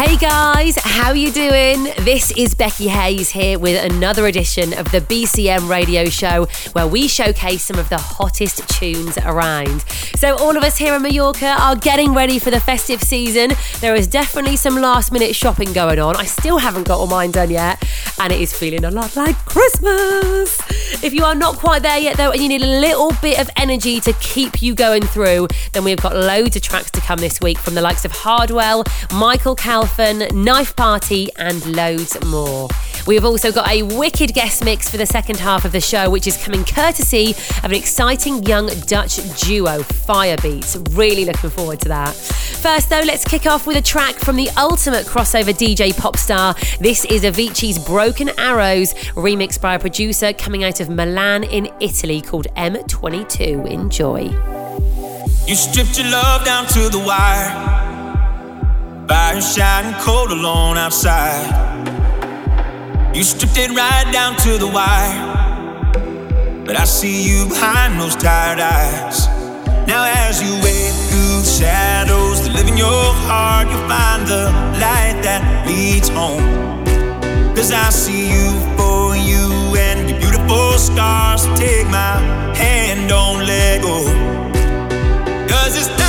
Hey guys, how you doing? This is Becky Hayes here with another edition of the BCM radio show where we showcase some of the hottest tunes around. So all of us here in Mallorca are getting ready for the festive season. There is definitely some last minute shopping going on. I still haven't got all mine done yet and it is feeling a lot like Christmas. If you are not quite there yet though and you need a little bit of energy to keep you going through, then we've got loads of tracks to come this week from the likes of Hardwell, Michael Cal Knife Party, and loads more. We have also got a wicked guest mix for the second half of the show, which is coming courtesy of an exciting young Dutch duo, Firebeatz. Really looking forward to that. First, though, let's kick off with a track from the ultimate crossover DJ pop star. This is Avicii's Broken Arrows, remixed by a producer coming out of Milan in Italy called M22. Enjoy. You stripped your love down to the wire. Fire shining cold alone outside. You stripped it right down to the wire. But I see you behind those tired eyes. Now, as you wade through the shadows that live in your heart, you'll find the light that leads home. Cause I see you for you and your beautiful scars. Take my hand, don't let go. Cause it's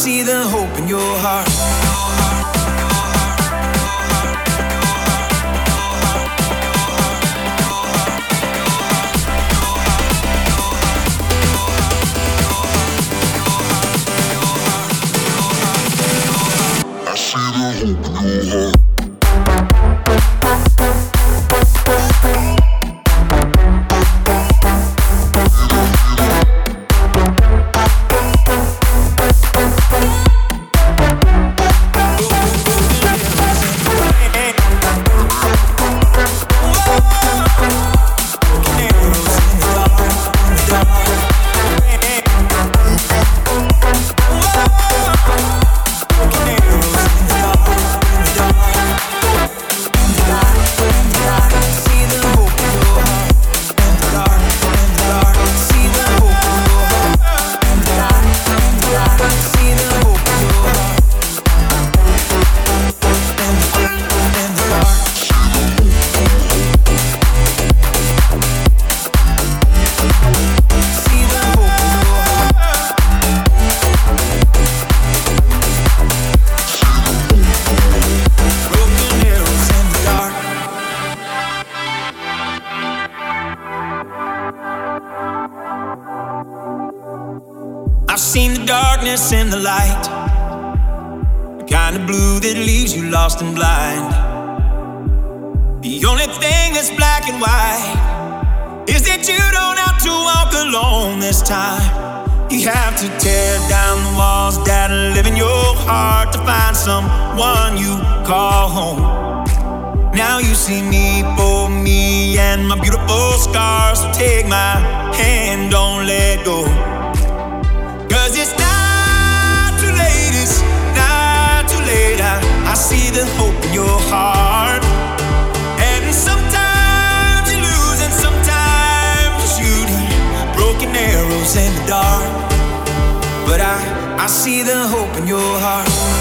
see the hope darkness and the light. The kind of blue that leaves you lost and blind. The only thing that's black and white is that you don't have to walk alone this time. You have to tear down the walls that live in your heart to find someone you call home. Now you see me for me and my beautiful scars. So take my hand, don't let go. Cause it's not too late, it's not too late. I, I see the hope in your heart. And sometimes you lose, and sometimes you're shooting broken arrows in the dark. But I, I see the hope in your heart.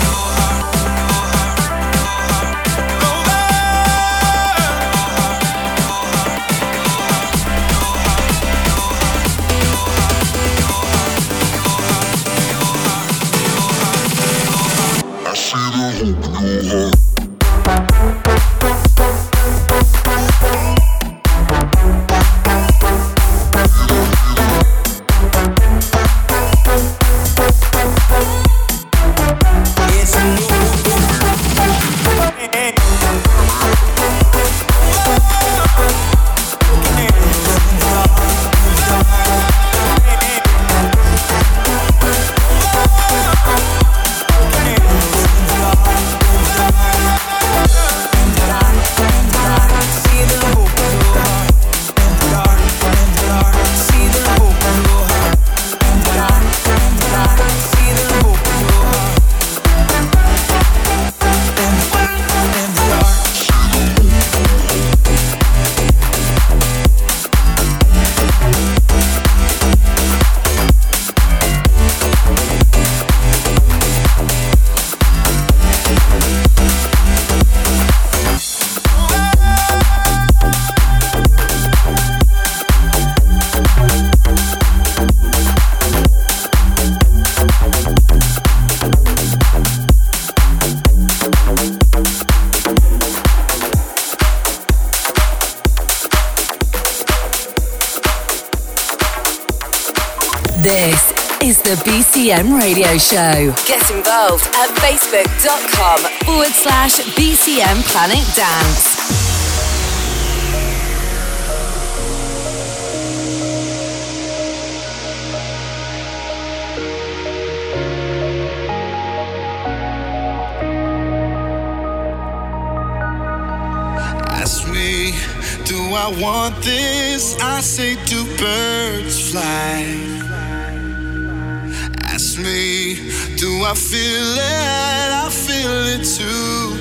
See the hope in your heart. BCM Radio Show. Get involved at facebook.com forward slash BCM Planet Dance. Ask me, do I want this? I say, do birds fly? I feel it? I feel it too.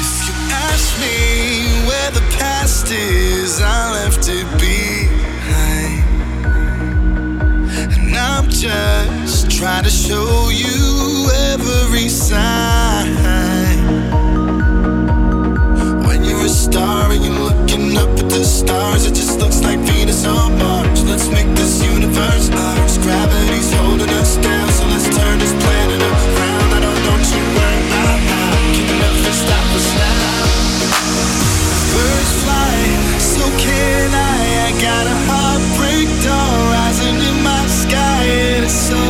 If you ask me where the past is, I left it behind. And I'm just trying to show you every sign When you're a star and you're looking up the stars. It just looks like Venus on Mars. Let's make this universe ours. Gravity's holding us down, so let's turn this planet around. I don't know you worry about how. Can never stop us now. Birds fly, so can I. I got a heartbreak dawn rising in my sky. It is so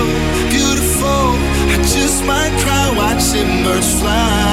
beautiful. I just might cry watching birds fly.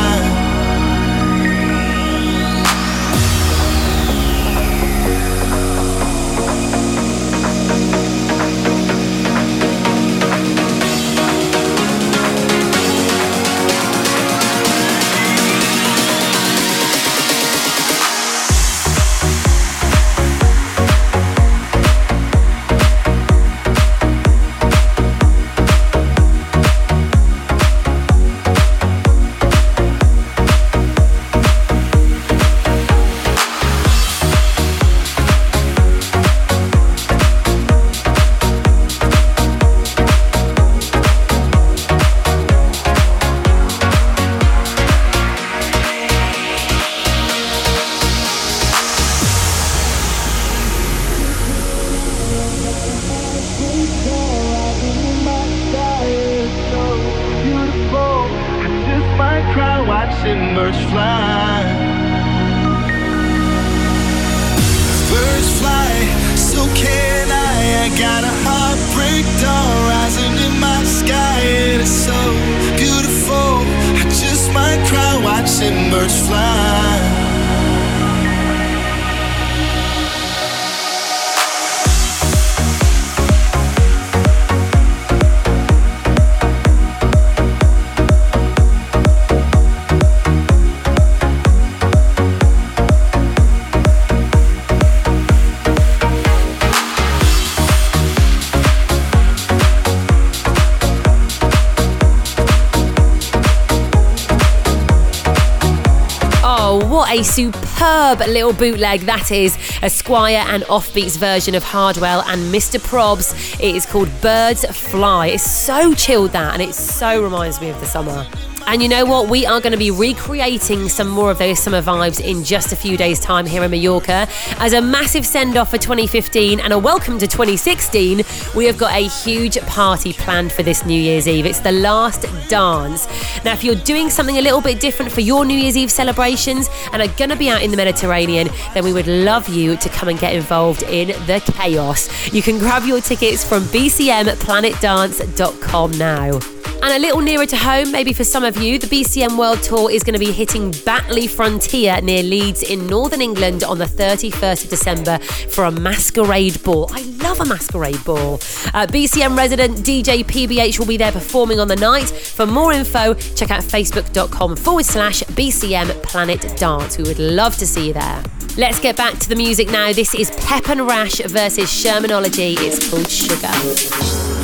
A superb little bootleg that is a Squire and Offbeats version of Hardwell and Mr. Probz. It is called Birds Fly. It's so chilled that and it so reminds me of the summer. And you know what? We are going to be recreating some more of those summer vibes in just a few days' time here in Mallorca. As a massive send off for 2015 and a welcome to 2016, we have got a huge party planned for this New Year's Eve. It's the last dance. Now, if you're doing something a little bit different for your New Year's Eve celebrations and are going to be out in the Mediterranean, then we would love you to come and get involved in the chaos. You can grab your tickets from bcmplanetdance.com now. And a little nearer to home, maybe for some of you, the BCM World Tour is going to be hitting Batley Frontier near Leeds in Northern England on the 31st of December for a masquerade ball. I love a masquerade ball. Uh, BCM resident DJ PBH will be there performing on the night. For more info, check out facebook.com forward slash BCM Planet Dance. We would love to see you there. Let's get back to the music now. This is Pep and Rash versus Shermanology. It's called Sugar.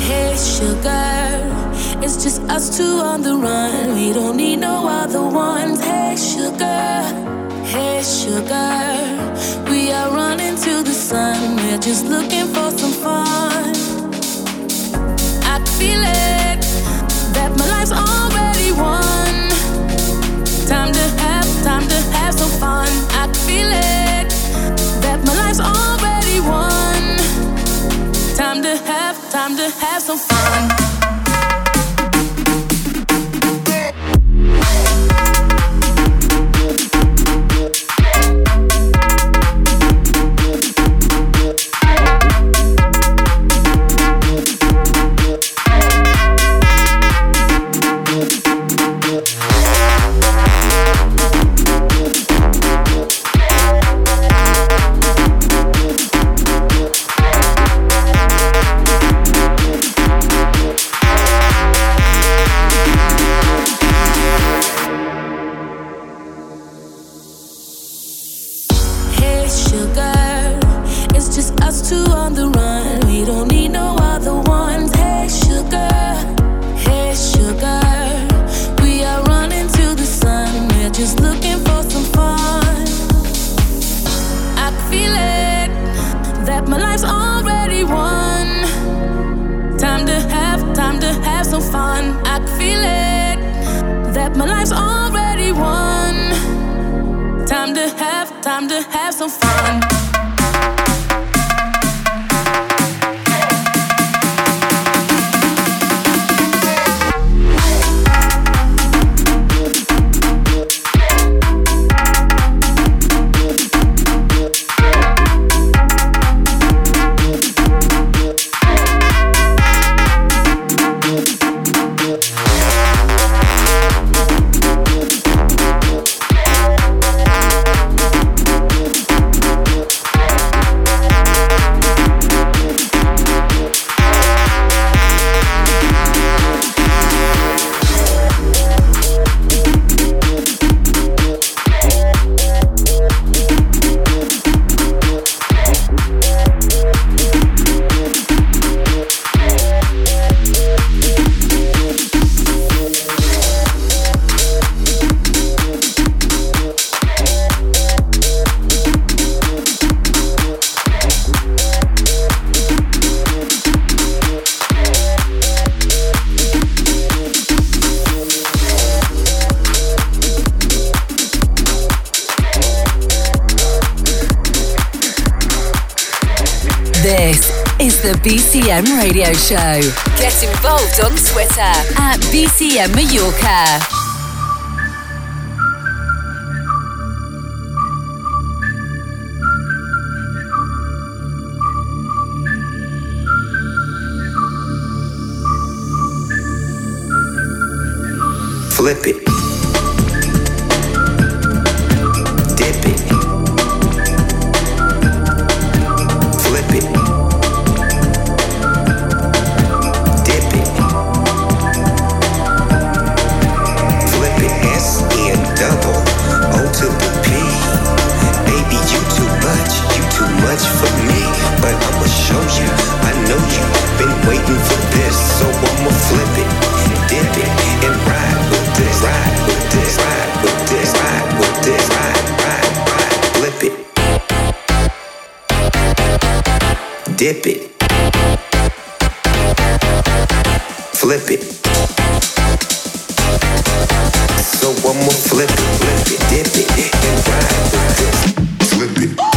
Hey, sugar. It's just us two on the run. We don't need no other ones. Hey, sugar. Hey, sugar. We are running to the sun. We're just looking for some fun. I feel it that my life's already won. Time to have, time to have some fun. I feel it that my life's already won. Time to have, time to have some fun. BCM Radio Show. Get involved on Twitter at BCM Mallorca. Flip it. Dip it, and ride with this, ride with this, ride with this, ride with this, ride, ride, ride, flip it. Dip it, flip it. So I'ma flip it, flip it, dip it, and ride with this. It. flip it.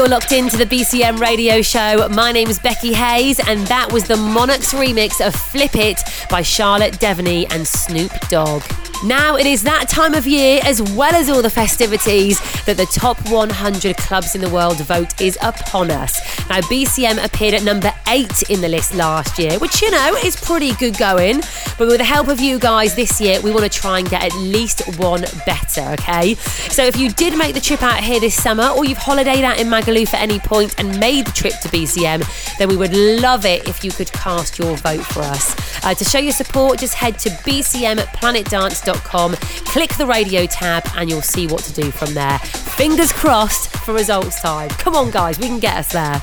You're locked into the BCM radio show. My name is Becky Hayes, and that was the Monarchs remix of Flip It by Charlotte Devaney and Snoop Dogg. Now it is that time of year, as well as all the festivities, that the top 100 clubs in the world vote is upon us. Now, BCM appeared at number eight in the list last year, which, you know, is pretty good going. But with the help of you guys this year, we want to try and get at least one better, okay? So if you did make the trip out here this summer, or you've holidayed out in Magaluf at any point and made the trip to BCM, then we would love it if you could cast your vote for us. Uh, to show your support, just head to bcmplanetdance.com Click the radio tab and you'll see what to do from there. Fingers crossed for results time. Come on, guys, we can get us there.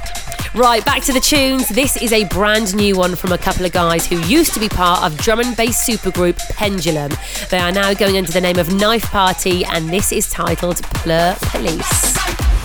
Right, back to the tunes. This is a brand new one from a couple of guys who used to be part of drum and bass supergroup Pendulum. They are now going under the name of Knife Party, and this is titled PLUR Police.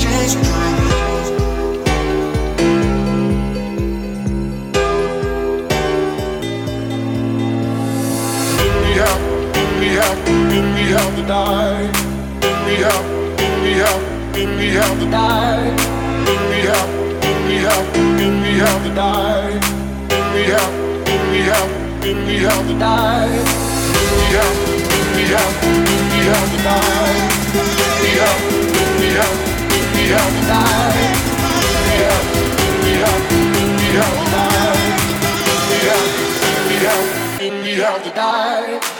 just the night. We have, we have, we have the die. We have, we have, we have the die. We have, we have, we have the die. We have, we have, we have the die. We have, we have, we have the die. We have, we have, we have the die. We have, we have, we have the die.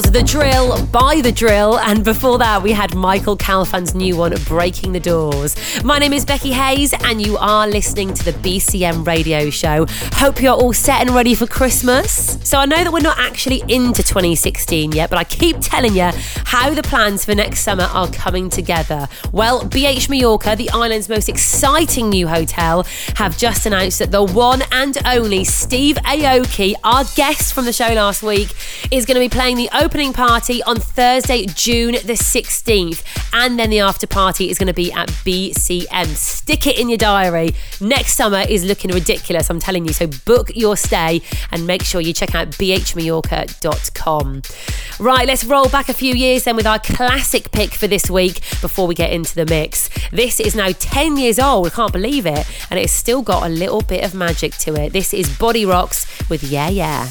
The Drill by The Drill, and before that, we had Michael Calfan's new one, Breaking the Doors. My name is Becky Hayes, and you are listening to the BCM radio show. Hope you're all set and ready for Christmas. So, I know that we're not actually into 2016 yet, but I keep telling you how the plans for next summer are coming together. Well, BH Mallorca, the island's most exciting new hotel, have just announced that the one and only Steve Aoki, our guest from the show last week, is going to be playing the opening party on Thursday, June the 16th. And then the after party is going to be at BCM. Stick it in your diary. Next summer is looking ridiculous, I'm telling you. So book your stay and make sure you check out bhmallorca.com. Right, let's roll back a few years then with our classic pick for this week before we get into the mix. This is now 10 years old, I can't believe it, and it's still got a little bit of magic to it. This is Bodyrox with Yeah Yeah.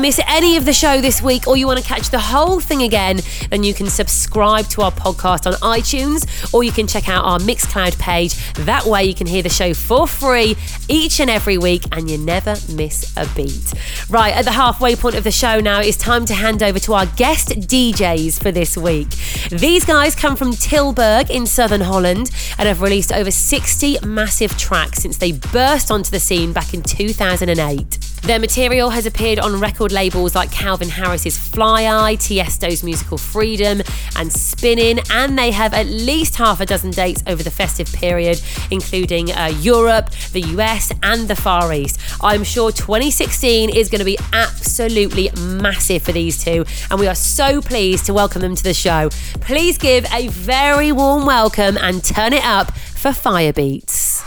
you miss any of the show this week or you want to catch the whole thing again, then you can subscribe to our podcast on iTunes or you can check out our Mixcloud page. That way you can hear the show for free each and every week and you never miss a beat. Right, at the halfway point of the show now, it's time to hand over to our guest DJs for this week. These guys come from Tilburg in southern Holland and have released over 60 massive tracks since they burst onto the scene back in 2008. Their material has appeared on record labels like Calvin Harris's Fly Eye, Tiesto's Musical Freedom, and Spinnin', and they have at least half a dozen dates over the festive period, including uh, Europe, the US, and the Far East. I'm sure 2016 is going to be absolutely massive for these two, and we are so pleased to welcome them to the show. Please give a very warm welcome and turn it up for Firebeatz.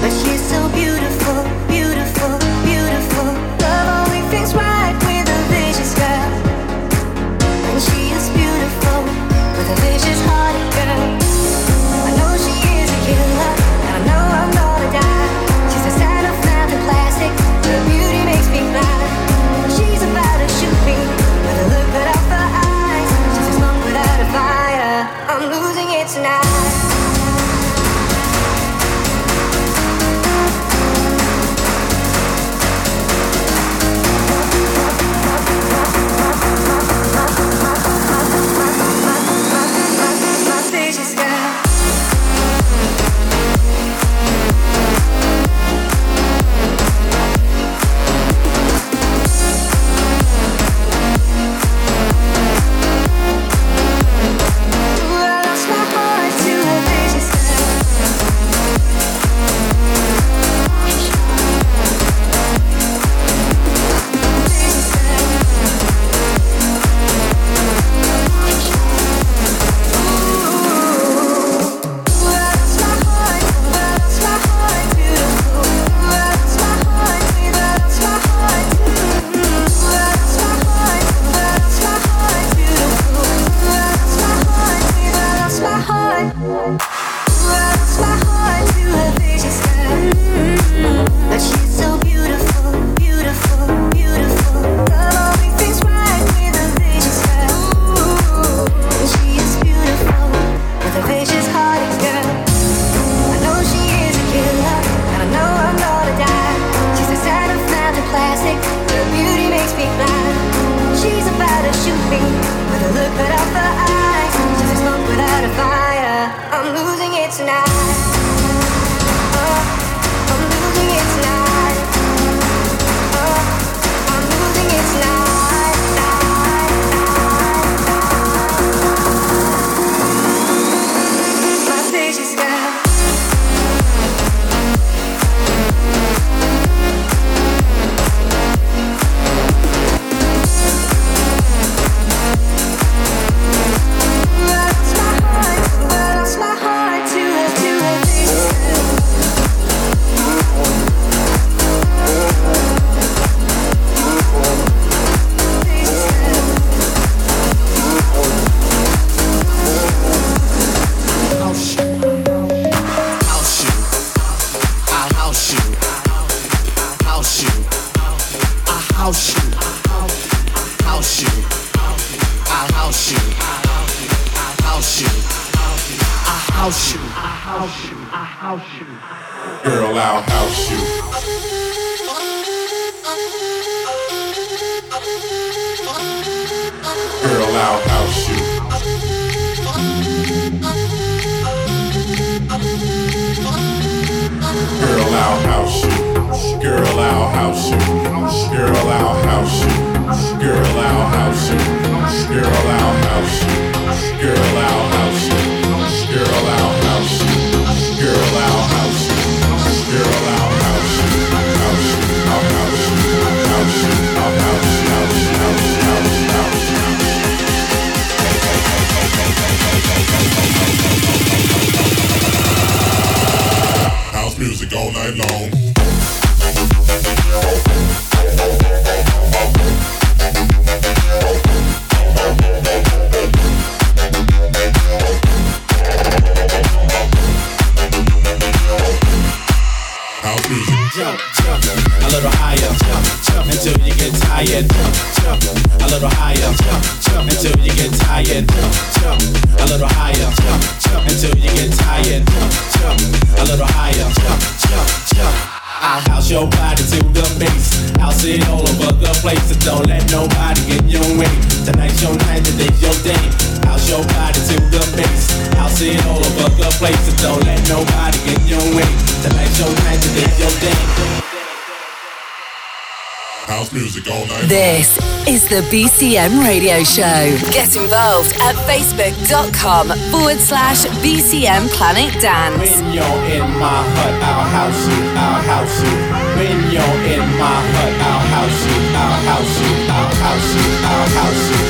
I'm so it tonight. Girl, I'll house you. Girl, I'll house you. Girl, I'll house you. Girl, I'll house you. Girl, I'll house you. Girl, house. Girl, house. Girl, house. Girl, house. Girl, house. Girl, house. House. House music all night long. Jump, jump, a little higher, jump, jump until you get tired, jump, jump, a little higher, jump, jump until you get tired, jump, jump, a little higher, jump, jump, jump. I'll house your body to the base. I'll all over the place. Don't let nobody get your way. Tonight's your night, today's your day. House your body to the base. I'll sit all over the place. So don't let nobody get your way. Tonight's your night, today's your day. House music all night. This is the BCM Radio Show. Get involved at facebook.com forward slash BCM Planet Dance. When you're in my hut, I'll house you, I'll house you. When you're in my hut, I'll house you, I'll house you, I'll house you, I'll house you,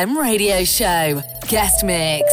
BCM Radio Show. Guest Mix.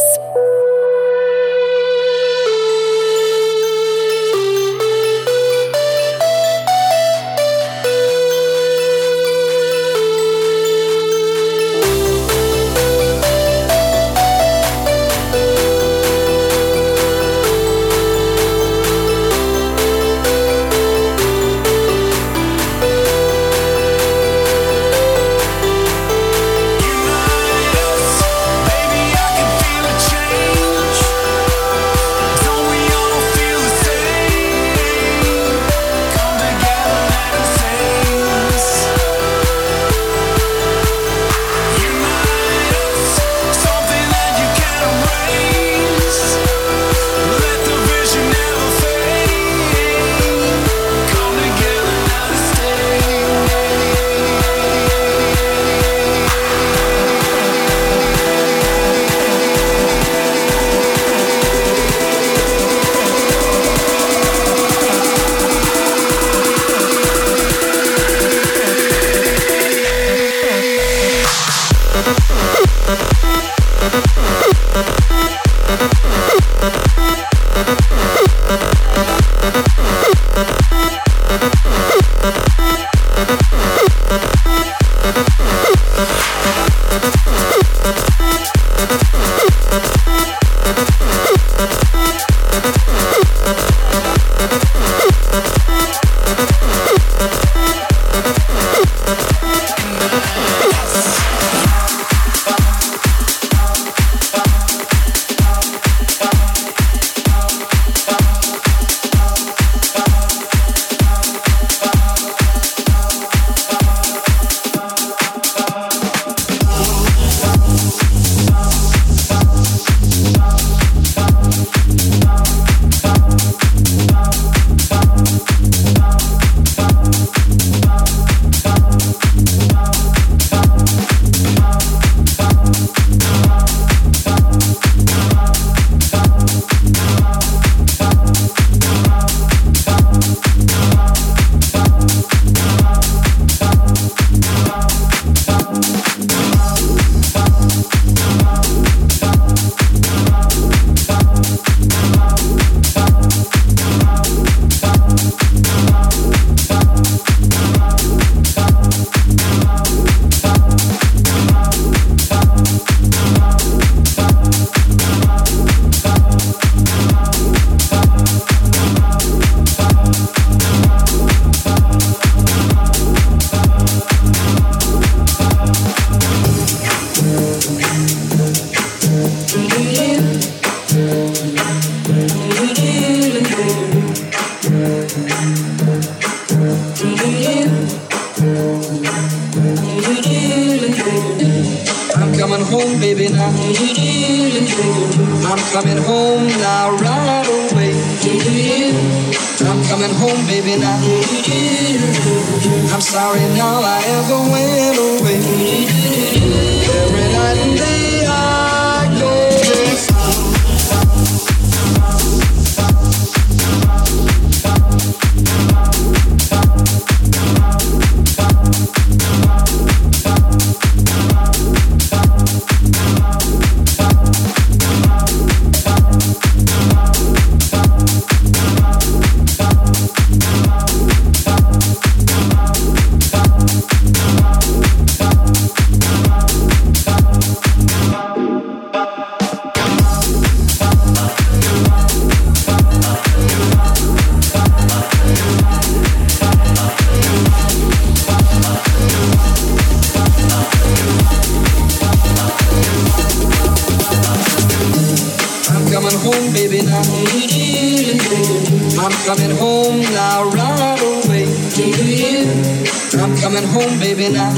baby, now.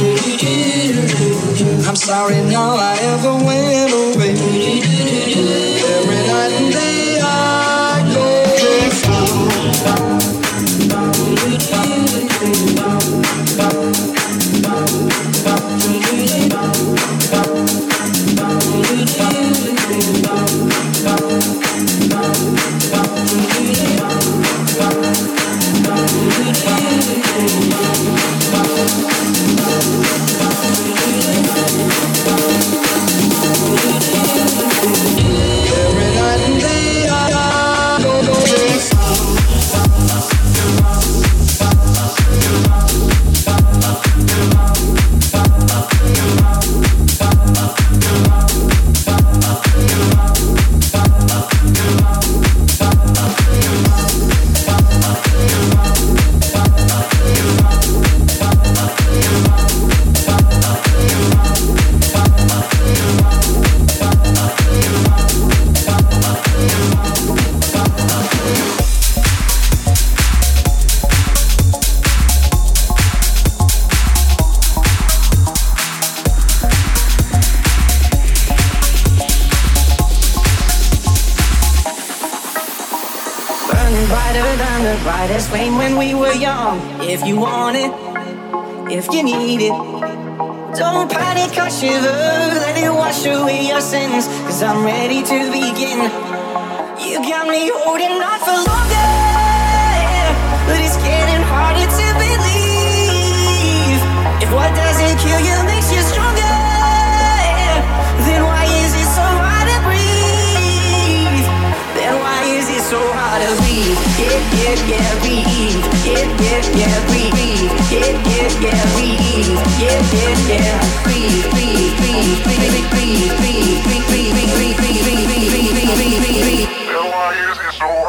I'm sorry, now I ever went. brighter than the brightest flame when we were young. If you want it, if you need it, don't panic or shiver. Let it wash away your sins, cause I'm ready to begin. You got me holding on for longer, but it's getting harder to believe. If what doesn't kill you, gotta breathe. Yeah, yeah, yeah, breathe. Yeah, yeah, yeah, breathe. Yeah, yeah, yeah, breathe. Yeah, yeah, yeah, breathe, breathe, breathe, breathe, breathe, breathe, breathe, breathe, breathe, breathe, breathe, breathe, breathe, breathe, breathe.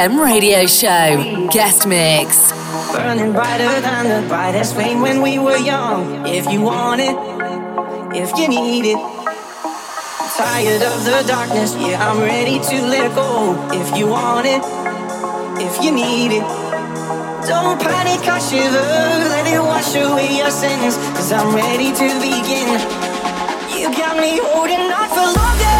BCM Radio Show. Guest Mix. Burning brighter than the brightest flame when we were young. If you want it, if you need it. Tired of the darkness, yeah, I'm ready to let go. If you want it, if you need it. Don't panic or shiver, let it wash away your sins. Cause I'm ready to begin. You got me holding on for longer,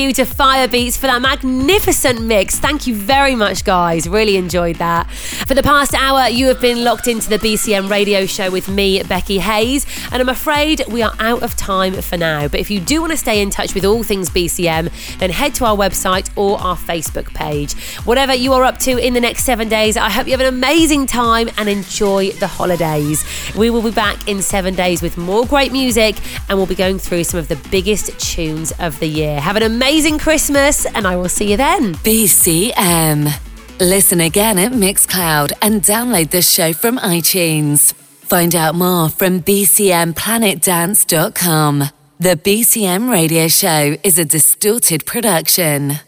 you to Firebeatz for that magnificent mix. Thank you very much, guys. Really enjoyed that. For the past hour, you have been locked into the BCM radio show with me, Becky Hayes, and I'm afraid we are out of time for now. But if you do want to stay in touch with all things BCM, then head to our website or our Facebook page. Whatever you are up to in the next seven days, I hope you have an amazing time and enjoy the holidays. We will be back in seven days with more great music and we'll be going through some of the biggest tunes of the year. Have an amazing Christmas and I will see you then. BCM. Listen again at Mixcloud and download the show from iTunes. Find out more from bcmplanetdance.com. The BCM radio show is a distorted production.